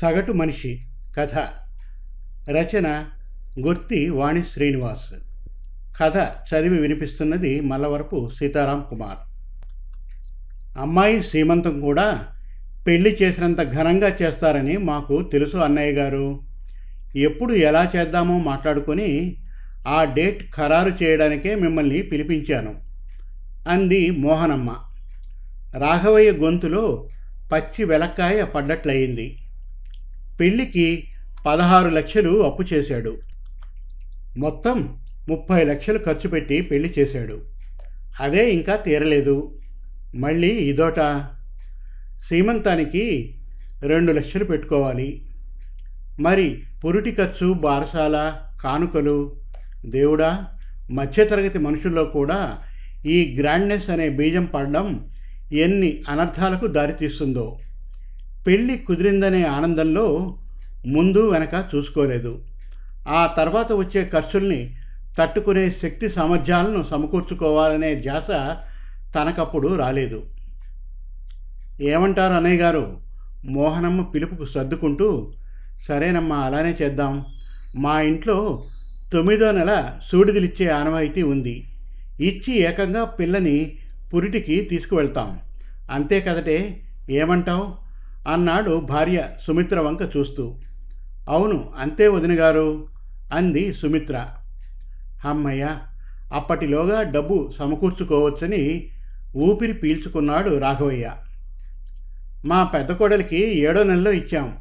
సగటు మనిషి కథ. రచన గుర్తి వాణి శ్రీనివాస్. కథ చదివి వినిపిస్తున్నది మల్లవరపు సీతారాం కుమార్. అమ్మాయి సీమంతం కూడా పెళ్ళి చేసినంత ఘనంగా చేస్తారని మాకు తెలుసు అన్నయ్య గారు. ఎప్పుడు ఎలా చేద్దామో మాట్లాడుకొని ఆ డేట్ ఖరారు చేయడానికే మిమ్మల్ని పిలిపించాను అంది మోహనమ్మ. రాఘవయ్య గొంతులో పచ్చి వెలక్కాయ పడ్డట్లయింది. పెళ్ళికి పదహారు లక్షలు అప్పు చేశాడు. మొత్తం ముప్పై లక్షలు ఖర్చు పెట్టి పెళ్ళి చేశాడు. అదే ఇంకా తీరలేదు. మళ్ళీ ఇదోట సీమంతానికి రెండు లక్షలు పెట్టుకోవాలి. మరి పురిటి ఖర్చు బారసాల కానుకలు దేవుడా మధ్యతరగతి మనుషుల్లో కూడా ఈ గ్రాండ్నెస్ అనే బీజం పడడం ఎన్ని అనర్థాలకు దారితీస్తుందో. పెళ్ళి కుదిరిందనే ఆనందంలో ముందు వెనక చూసుకోలేదు. ఆ తర్వాత వచ్చే ఖర్చుల్ని తట్టుకునే శక్తి సామర్థ్యాలను సమకూర్చుకోవాలనే ధ్యాస తనకప్పుడు రాలేదు. ఏమంటారు అన్నయ్య గారు? మోహనమ్మ పిలుపుకు సర్దుకుంటూ సరేనమ్మా అలానే చేద్దాం. మా ఇంట్లో తొమ్మిదో నెల సూడిదిలిచ్చే ఆనవాయితీ ఉంది. ఇచ్చి ఏకంగా పిల్లని పురిటికి తీసుకువెళ్తాం. అంతే కదటే ఏమంటావు? అన్నాడు భార్య సుమిత్ర వంక చూస్తూ. అవును అంతే వదిన గారు అంది సుమిత్ర. అమ్మయ్య అప్పటిలోగా డబ్బు సమకూర్చుకోవచ్చని ఊపిరి పీల్చుకున్నాడు రాఘవయ్య. మా పెద్ద కోడలికి ఏడో నెలలో ఇచ్చాం.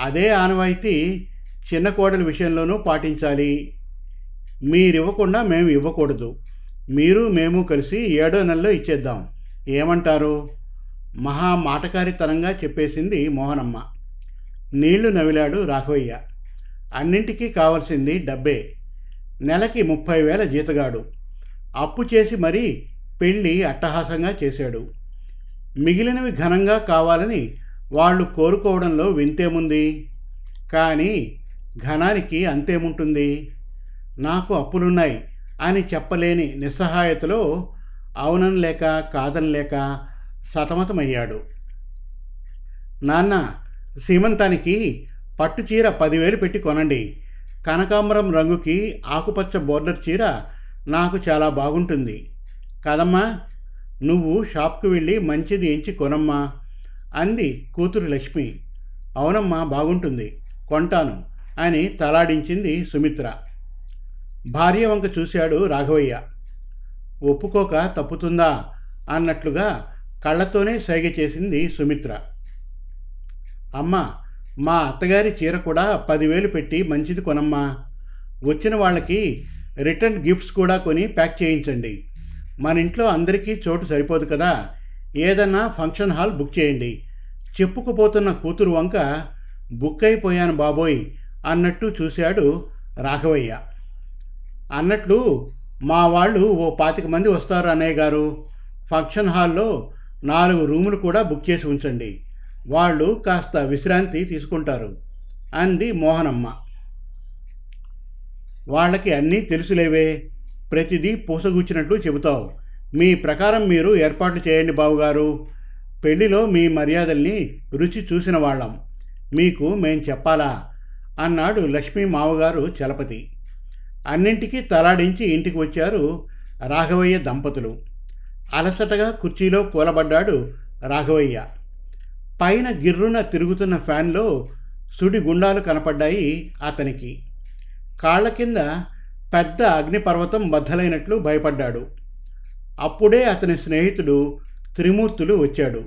అదే ఆనవాయితీ చిన్న కోడలి విషయంలోనూ పాటించాలి. మీరివ్వకుండా మేము ఇవ్వకూడదు. మీరు మేము కలిసి ఏడో నెలలో ఇచ్చేద్దాం. ఏమంటారు? మహా మాటకారితనంగా చెప్పేసింది మోహనమ్మ. నీళ్ళు నవిలాడు రాఘవయ్య. అన్నింటికీ కావాల్సింది డబ్బే. నెలకి ముప్పై వేల జీతగాడు. అప్పు చేసి మరీ పెళ్ళి అట్టహాసంగా చేశాడు. మిగిలినవి ఘనంగా కావాలని వాళ్ళు కోరుకోవడంలో వింతేముంది? కానీ ఘనానికి అంతేముంటుంది? నాకు అప్పులున్నాయి అని చెప్పలేని నిస్సహాయతలో అవునని లేక కాదని లేక సతమతమయ్యాడు. నాన్న సీమంతానికి పట్టు చీర పదివేలు పెట్టి కొనండి. కనకాంబరం రంగుకి ఆకుపచ్చ బోర్డర్ చీర నాకు చాలా బాగుంటుంది. కదమ్మా నువ్వు షాప్కి వెళ్ళి మంచిది ఎంచి కొనమ్మా అంది కూతురు లక్ష్మి. అవునమ్మా బాగుంటుంది కొంటాను అని తలాడించింది సుమిత్ర. భార్య వంక చూశాడు రాఘవయ్య. ఒప్పుకోక తప్పుతుందా అన్నట్లుగా కళ్ళతోనే సైగ చేసింది సుమిత్ర. అమ్మ మా అత్తగారి చీర కూడా పదివేలు పెట్టి మంచిది కొనమ్మా. వచ్చిన వాళ్ళకి రిటర్న్ గిఫ్ట్స్ కూడా కొని ప్యాక్ చేయించండి. మన ఇంట్లో అందరికీ చోటు సరిపోదు కదా. ఏదన్నా ఫంక్షన్ హాల్ బుక్ చేయండి. చెప్పుకుపోతున్న కూతురు వంక బుక్ అయిపోయాను బాబోయ్ అన్నట్టు చూశాడు రాఘవయ్య. అన్నట్లు మా వాళ్ళు ఓ పాతిక మంది వస్తారు అన్నయ్య గారు. ఫంక్షన్ హాల్లో నాలుగు రూములు కూడా బుక్ చేసి ఉంచండి. వాళ్ళు కాస్త విశ్రాంతి తీసుకుంటారు. అంది మోహనమ్మ. వాళ్ళకి అన్నీ తెలుసులేవే? ప్రతిదీ పూసగుచ్చినట్లు చెబుతావు. మీ ప్రకారం మీరు ఏర్పాట్లు చేయండి బావుగారు. పెళ్ళిలో మీ మర్యాదల్ని రుచి చూసిన వాళ్ళం. మీకు మేం చెప్పాలా? అన్నాడు లక్ష్మీ మావగారు చలపతి. అన్నింటికీ తలాడించి ఇంటికి వచ్చారు రాఘవయ్య దంపతులు. అలసటగా కుర్చీలో కూలబడ్డాడు రాఘవయ్య. పైన గిర్రున తిరుగుతున్న ఫ్యాన్లో సుడి గుండాలు కనపడ్డాయి అతనికి. కాళ్ళ కింద పెద్ద అగ్నిపర్వతం బద్దలైనట్లు భయపడ్డాడు. అప్పుడే అతని స్నేహితుడు త్రిమూర్తులు వచ్చాడు.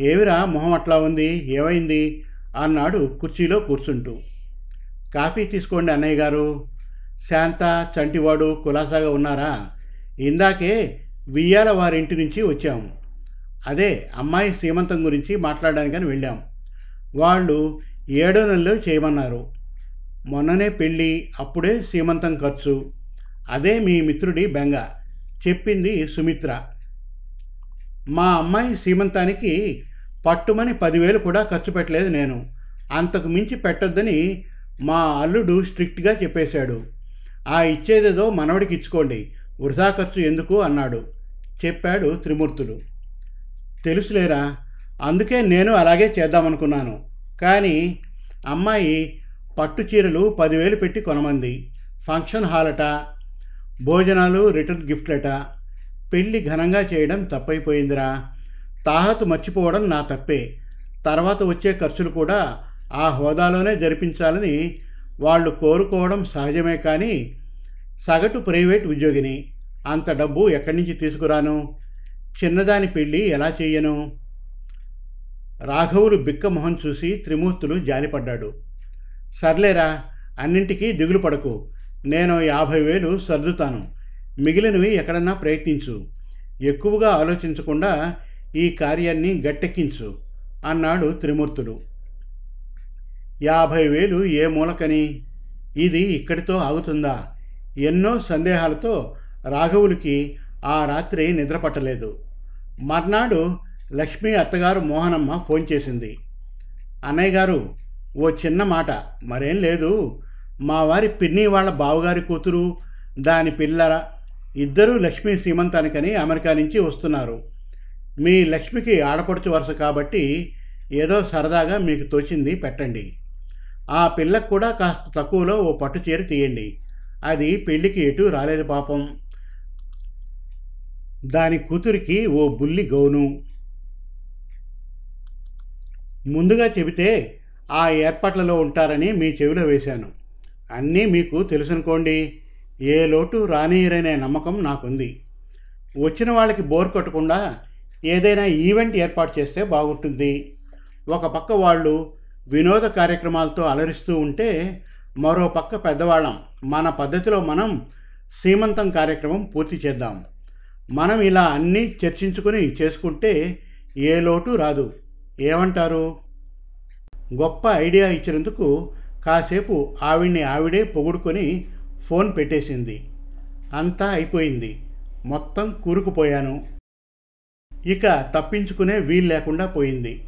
ఏవిరా మొహం అట్లా ఉంది? ఏమైంది? అన్నాడు కుర్చీలో కూర్చుంటూ. కాఫీ తీసుకోండి అన్నయ్య గారు. శాంత చంటివాడు కులాసాగా ఉన్నారా? ఇందాకే వియ్యాల వారింటి నుంచి వచ్చాము. అదే అమ్మాయి సీమంతం గురించి మాట్లాడడానికని వెళ్ళాం. వాళ్ళు ఏడో నెలలో చేయమన్నారు. మొన్ననే పెళ్ళి అప్పుడే సీమంతం ఖర్చు. అదే మీ మిత్రుడి బెంగ. చెప్పింది సుమిత్ర. మా అమ్మాయి సీమంతానికి పట్టుమని పదివేలు కూడా ఖర్చు పెట్టలేదు నేను. అంతకు మించి పెట్టొద్దని మా అల్లుడు స్ట్రిక్ట్గా చెప్పేశాడు. ఆ ఇచ్చేదేదో మనవడికి ఇచ్చుకోండి. వృధా ఖర్చు ఎందుకు? అన్నాడు. చెప్పాడు త్రిమూర్తులు. తెలుసులేరా అందుకే నేను అలాగే చేద్దామనుకున్నాను. కానీ అమ్మాయి పట్టు చీరలు పదివేలు పెట్టి కొనమంది. ఫంక్షన్ హాలట భోజనాలు రిటర్న్ గిఫ్ట్లట. పెళ్ళి ఘనంగా చేయడం తప్పైపోయిందిరా. తాహతు మర్చిపోవడం నా తప్పే. తర్వాత వచ్చే ఖర్చులు కూడా ఆ హోదాలోనే జరిపించాలని వాళ్ళు కోరుకోవడం సహజమే కానీ సగటు ప్రైవేట్ ఉద్యోగిని. అంత డబ్బు ఎక్కడి నుంచి తీసుకురాను? చిన్నదాని పెళ్ళి ఎలా చేయను? రాఘవులు బిక్క మొహం చూసి త్రిమూర్తులు జాలిపడ్డాడు. సర్లేరా అన్నింటికీ దిగులు పడకు. నేను యాభై వేలు సర్దుతాను. మిగిలినవి ఎక్కడన్నా ప్రయత్నించు. ఎక్కువగా ఆలోచించకుండా ఈ కార్యాన్ని గట్టెక్కించు అన్నాడు త్రిమూర్తులు. యాభై వేలు ఏ మూలకని? ఇది ఇక్కడితో ఆగుతుందా? ఎన్నో సందేహాలతో రాఘవులకి ఆ రాత్రి నిద్రపట్టలేదు మర్నాడు లక్ష్మీ అత్తగారు మోహనమ్మ ఫోన్ చేసింది. అన్నయ్య గారు ఓ చిన్న మాట. మరేం లేదు. మా వారి పిన్ని వాళ్ళ బావగారి కూతురు దాని పిల్లర ఇద్దరూ లక్ష్మీ సీమంతానికని అమెరికా నుంచి వస్తున్నారు. మీ లక్ష్మికి ఆడపడుచు వరుస కాబట్టి ఏదో సరదాగా మీకు తోచింది పెట్టండి. ఆ పిల్లకు కూడా కాస్త తక్కువలో ఓ పట్టు చీర తీయండి. అది పెళ్ళికి ఎటు రాలేదు పాపం. దాని కూతురికి ఓ బుల్లి గౌను. ముందుగా చెబితే ఆ ఏర్పాట్లలో ఉంటారని మీ చెవిలో వేశాను. అన్నీ మీకు తెలుసనుకోండి. ఏ లోటు రానియరనే నమ్మకం నాకుంది. వచ్చిన వాళ్ళకి బోర్ కొట్టకుండా ఏదైనా ఈవెంట్ ఏర్పాటు చేస్తే బాగుంటుంది. ఒక పక్క వాళ్ళు వినోద కార్యక్రమాలతో అలరిస్తూ ఉంటే మరో పక్క పెద్దవాళ్ళం మన పద్ధతిలో మనం సీమంతం కార్యక్రమం పూర్తి చేద్దాం. మనం ఇలా అన్నీ చర్చించుకుని చేసుకుంటే ఏ లోటు రాదు. ఏమంటారు? గొప్ప ఐడియా ఇచ్చినందుకు కాసేపు ఆవిడ్ని ఆవిడే పొగుడుకొని ఫోన్ పెట్టేసింది. అంతా అయిపోయింది. మొత్తం కూరుకుపోయాను. ఇక తప్పించుకునే వీలు లేకుండా పోయింది.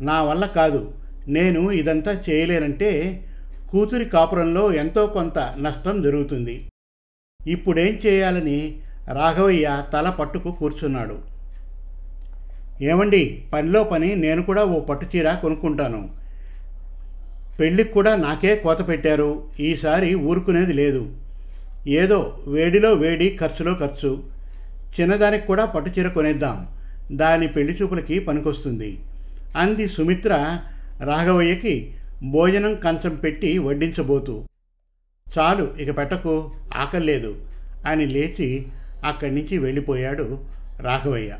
నా వల్ల కాదు. నేను ఇదంతా చేయలేనంటే కూతురి కాపురంలో ఎంతో కొంత నష్టం జరుగుతుంది. ఇప్పుడేం చేయాలని రాఘవయ్య తల పట్టుకు కూర్చున్నాడు. ఏమండి పనిలో పని నేను కూడా ఓ పట్టుచీర కొనుక్కుంటాను. పెళ్ళికి కూడా నాకే కోత పెట్టారు. ఈసారి ఊరుకునేది లేదు. ఏదో వేడిలో వేడి ఖర్చులో ఖర్చు. చిన్నదానికి కూడా పట్టుచీర కొనేద్దాం. దాని పెళ్ళి చూపులకి పనికొస్తుంది. అంది సుమిత్ర రాఘవయ్యకి భోజనం కంచం పెట్టి వడ్డించబోతూ. చాలు ఇక పెట్టకు ఆకలేదు అని లేచి అక్కడి నుంచి వెళ్ళిపోయాడు రాఘవయ్య.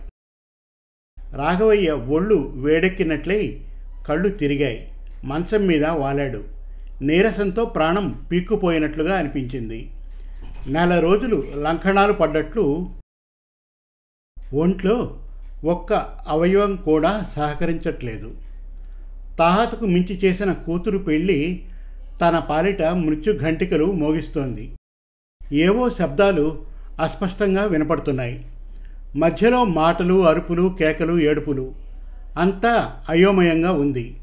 రాఘవయ్య ఒళ్ళు వేడెక్కినట్లయి కళ్ళు తిరిగాయి. మంచం మీద వాలాడు. నీరసంతో ప్రాణం పీక్కుపోయినట్లుగా అనిపించింది. నెల రోజులు లంకణాలు పడ్డట్లు ఒంట్లో ఒక్క అవయవం కూడా సహకరించట్లేదు. తాహతకు మించి చేసిన కూతురు పెళ్ళి తన పాలిట మృత్యు ఘంటికలు మోగిస్తోంది. ఏవో శబ్దాలు అస్పష్టంగా వినపడుతున్నాయి. మధ్యలో మాటలు అరుపులు కేకలు ఏడుపులు. అంతా అయోమయంగా ఉంది.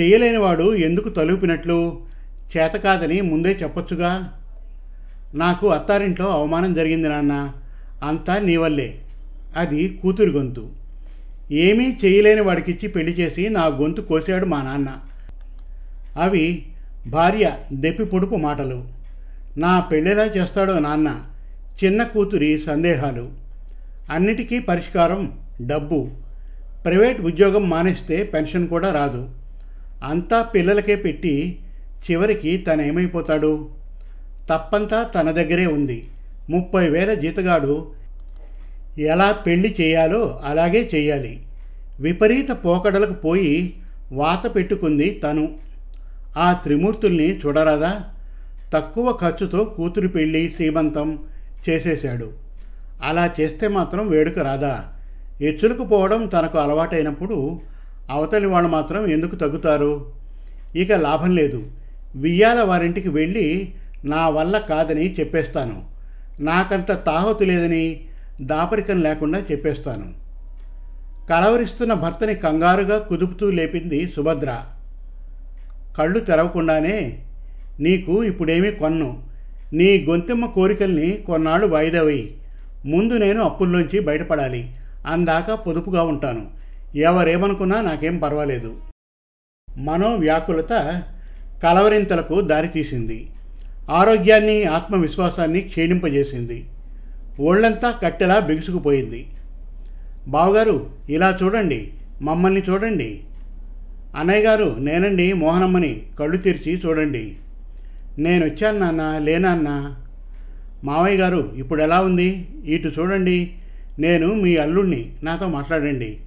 చేయలేనివాడు ఎందుకు తలుపినట్లు? చేతకాదని ముందే చెప్పొచ్చుగా? నాకు అత్తారింట్లో అవమానం జరిగింది నాన్న. అంతా నీ వల్లే. అది కూతురు గొంతు. ఏమీ చేయలేని వాడికిచ్చి పెళ్ళి చేసి నా గొంతు కోసాడు మా నాన్న. అవి భార్య దెప్పి పొడుపు మాటలు. నా పెళ్ళేలా చేస్తాడో నాన్న. చిన్న కూతురి సందేహాలు. అన్నిటికీ పరిష్కారం డబ్బు. ప్రైవేట్ ఉద్యోగం మానేస్తే పెన్షన్ కూడా రాదు. అంతా పిల్లలకే పెట్టి చివరికి తనేమైపోతాడు తప్పంతా తన దగ్గరే ఉంది. ముప్పై వేల జీతగాడు ఎలా పెళ్ళి చేయాలో అలాగే చేయాలి. విపరీత పోకడలకు పోయి వాత పెట్టుకుంది తను. ఆ త్రిమూర్తుల్ని చూడరాదా? తక్కువ ఖర్చుతో కూతురు పెళ్ళి సీమంతం చేసేశాడు. అలా చేస్తే మాత్రం వేడుక రాదా? ఎచ్చులకు పోవడం తనకు అలవాటైనప్పుడు అవతలి వాళ్ళు మాత్రం ఎందుకు తగ్గుతారు? ఇక లాభం లేదు. వియ్యాల వారింటికి వెళ్ళి నా వల్ల కాదని చెప్పేస్తాను. నాకంత తాహతు లేదని దాపరికం లేకుండా చెప్పేస్తాను. కలవరిస్తున్న భర్తని కంగారుగా కుదుపుతూ లేపింది సుభద్ర. కళ్ళు తెరవకుండానే నీకు ఇప్పుడేమీ కొన్ను. నీ గొంతెమ్మ కోరికల్ని కొన్నాళ్ళు వాయిదా వేయి ముందు నేను అప్పుల్లోంచి బయటపడాలి. అందాక పొదుపుగా ఉంటాను. ఎవరేమనుకున్నా నాకేం పర్వాలేదు. మనోవ్యాకులత కలవరింతలకు దారితీసింది. ఆరోగ్యాన్ని ఆత్మవిశ్వాసాన్ని క్షీణింపజేసింది. ఒళ్ళంతా కట్టెలా బిగుసుకుపోయింది. బావగారు ఇలా చూడండి మమ్మల్ని చూడండి. అన్నయ్య గారు నేనండి మోహనమ్మని కళ్ళు తెరిచి చూడండి. నేను వచ్చాను నాన్న లేనాన్న. మావయ్య గారు ఇప్పుడు ఎలా ఉంది? ఇటు చూడండి. నేను మీ అల్లుణ్ణి నాతో మాట్లాడండి.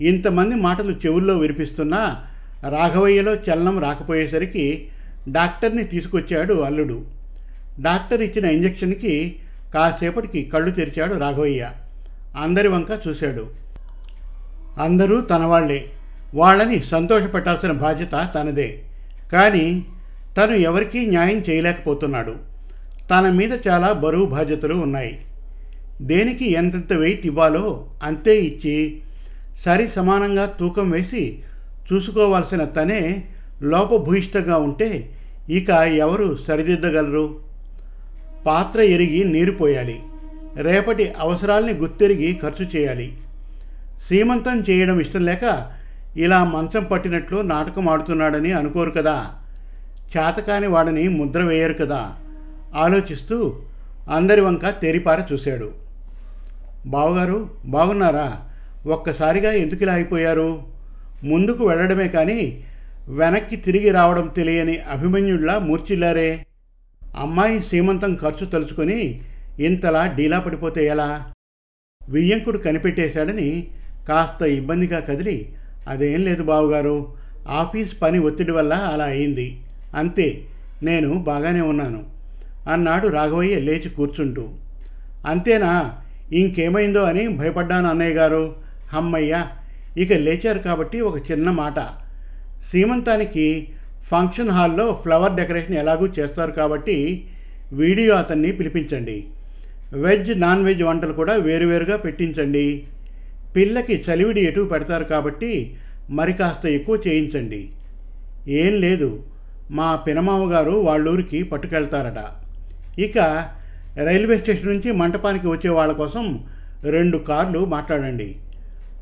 ఇంతమంది మాటలు చెవుల్లో వినిపిస్తున్నా రాఘవయ్యలో చలనం రాకపోయేసరికి డాక్టర్ని తీసుకొచ్చాడు అల్లుడు. డాక్టర్ ఇచ్చిన ఇంజెక్షన్కి కాసేపటికి కళ్ళు తెరిచాడు రాఘవయ్య. అందరి వంక చూశాడు. అందరూ తన వాళ్ళే వాళ్ళని సంతోషపెట్టాల్సిన బాధ్యత తనదే. కానీ తను ఎవరికీ న్యాయం చేయలేకపోతున్నాడు. తన మీద చాలా బరువు బాధ్యతలు ఉన్నాయి. దేనికి ఎంతెంత వెయిట్ ఇవ్వాలో అంతే ఇచ్చి సరి సమానంగా తూకం వేసి చూసుకోవాల్సిన తనే లోపభూయిష్టంగా ఉంటే ఇక ఎవరు సరిదిద్దగలరు? పాత్ర ఎరిగి నీరు పోయాలి. రేపటి అవసరాల్ని గుర్తెరిగి ఖర్చు చేయాలి. సీమంతం చేయడం ఇష్టం లేక ఇలా మంచం పట్టినట్లు నాటకం ఆడుతున్నాడని అనుకోరు కదా? చేతకాని వాడిని ముద్ర వేయరు కదా? ఆలోచిస్తూ అందరి వంక తెరిపార చూశాడు. బావగారు బాగున్నారా? ఒక్కసారిగా ఎందుకు ఇలా అయిపోయారు? ముందుకు వెళ్ళడమే కానీ వెనక్కి తిరిగి రావడం తెలియని అభిమన్యుడిలా మూర్చిల్లారే అమ్మాయి సీమంతం ఖర్చు తలుచుకొని ఇంతలా డీలా పడిపోతే ఎలా? వియ్యంకుడు కనిపెట్టేశాడని కాస్త ఇబ్బందిగా కదిలి అదేం లేదు బావుగారు ఆఫీస్ పని ఒత్తిడి వల్ల అలా అయింది. అంతే నేను బాగానే ఉన్నాను. అన్నాడు రాఘవయ్య లేచి కూర్చుంటూ. అంతేనా? ఇంకేమైందో అని భయపడ్డాను అన్నయ్య గారు. హమ్మయ్య ఇక లేచారు కాబట్టి ఒక చిన్న మాట. సీమంతానికి ఫంక్షన్ హాల్లో ఫ్లవర్ డెకరేషన్ ఎలాగూ చేస్తారు కాబట్టి వీడియో అతన్ని పిలిపించండి. వెజ్ నాన్ వెజ్ వంటలు కూడా వేరువేరుగా పెట్టించండి. పిల్లకి చలివిడి ఎటు పెడతారు కాబట్టి మరి కాస్త ఎక్కువ చేయించండి. ఏం లేదు. మా పినమామ గారు వాళ్ళూరికి పట్టుకెళ్తారట. ఇక రైల్వే స్టేషన్ నుంచి మంటపానికి వచ్చే వాళ్ళ కోసం రెండు కార్లు మాట్లాడండి.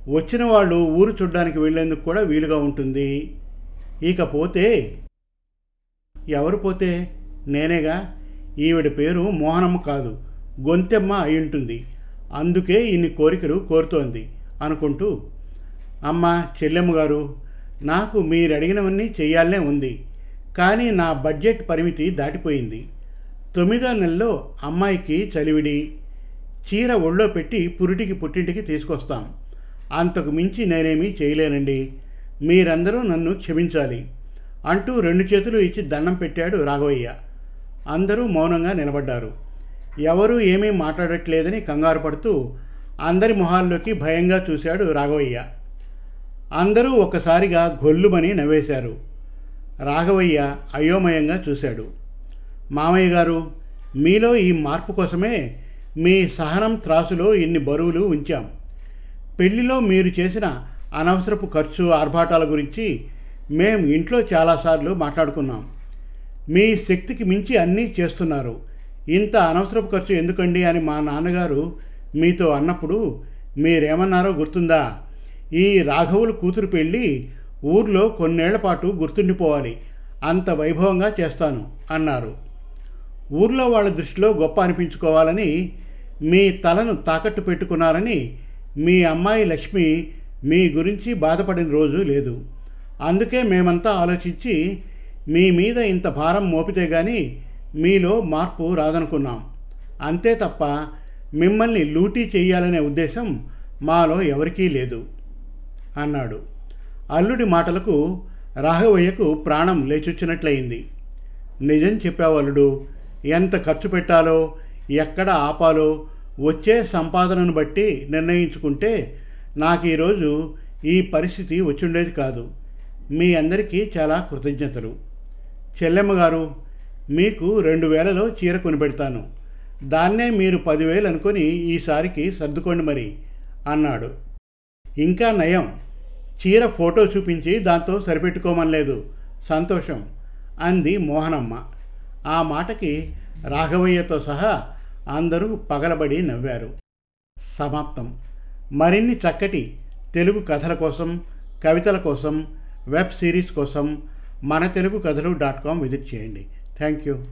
వచ్చిన వాళ్ళు ఊరు చూడ్డానికి వెళ్ళేందుకు కూడా వీలుగా ఉంటుంది. ఇకపోతే ఎవరు పోతే? నేనేగా? ఈవిడ పేరు మోహనమ్మ కాదు గొంతెమ్మ అయి ఉంటుంది. అందుకే ఇన్ని కోరికలు కోరుతోంది అనుకుంటూ అమ్మ చెల్లెమ్మ గారు నాకు మీరు అడిగినవన్నీ చెయ్యాలనే ఉంది. కానీ నా బడ్జెట్ పరిమితి దాటిపోయింది. తొమ్మిదో నెలలో అమ్మాయికి చలివిడి చీర ఒళ్ళో పెట్టి పురిటికి పుట్టింటికి తీసుకొస్తాం. అంతకు మించి నేనేమీ చేయలేనండి. మీరందరూ నన్ను క్షమించాలి అంటూ రెండు చేతులు ఇచ్చి దండం పెట్టాడు రాఘవయ్య. అందరూ మౌనంగా నిలబడ్డారు. ఎవరూ ఏమీ మాట్లాడట్లేదని కంగారు పడుతూ అందరి మొహాల్లోకి భయంగా చూశాడు రాఘవయ్య. అందరూ ఒక్కసారిగా గొల్లుమని నవ్వేశారు. రాఘవయ్య అయోమయంగా చూశాడు. మామయ్య గారు మీలో ఈ మార్పు కోసమే మీ సహనం త్రాసులో ఇన్ని బరువులు ఉంచాం. పెళ్ళిలో మీరు చేసిన అనవసరపు ఖర్చు ఆర్భాటాల గురించి మేం ఇంట్లో చాలాసార్లు మాట్లాడుకున్నాం. మీ శక్తికి మించి అన్నీ చేస్తున్నారు. ఇంత అనవసరపు ఖర్చు ఎందుకండి? అని మా నాన్నగారు మీతో అన్నప్పుడు మీరేమన్నారో గుర్తుందా? ఈ రాఘవులు కూతురు పెళ్ళి ఊర్లో కొన్నేళ్ళ పాటు గుర్తుండిపోవాలి. అంత వైభవంగా చేస్తాను అన్నారు. ఊర్లో వాళ్ళ దృష్టిలో గొప్ప అనిపించుకోవాలని మీ తలను తాకట్టు పెట్టుకున్నారని మీ అమ్మాయి లక్ష్మి మీ గురించి బాధపడిన రోజు లేదు. అందుకే మేమంతా ఆలోచించి మీ మీద ఇంత భారం మోపితే గాని మీలో మార్పు రాదనుకున్నాం. అంతే తప్ప మిమ్మల్ని లూటీ చేయాలనే ఉద్దేశం మాలో ఎవరికీ లేదు అన్నాడు. అల్లుడి మాటలకు రాఘవయ్యకు ప్రాణం లేచొచ్చినట్లయింది. నిజం చెప్పావు అల్లుడు. ఎంత ఖర్చు పెట్టాలో ఎక్కడ ఆపాలో వచ్చే సంపాదనను బట్టి నిర్ణయించుకుంటే నాకు ఈరోజు ఈ పరిస్థితి వచ్చుండేది కాదు. మీ అందరికీ చాలా కృతజ్ఞతలు. చెల్లెమ్మ గారు మీకు రెండు వేలలో చీర కొనిపెడతాను. దాన్నే మీరు పదివేలు అనుకొని ఈసారికి సర్దుకోండి మరి అన్నాడు. ఇంకా నయం. చీర ఫోటో చూపించి దాంతో సరిపెట్టుకోమనలేదు. సంతోషం. అంది మోహనమ్మ. ఆ మాటకి రాఘవయ్యతో సహా అందరూ పగలబడి నవ్వారు. సమాప్తం. మరిన్ని చక్కటి తెలుగు కథల కోసం కవితల కోసం వెబ్ సిరీస్ కోసం మన తెలుగు కథలు డాట్ కామ్ విజిట్ చేయండి. Thank you.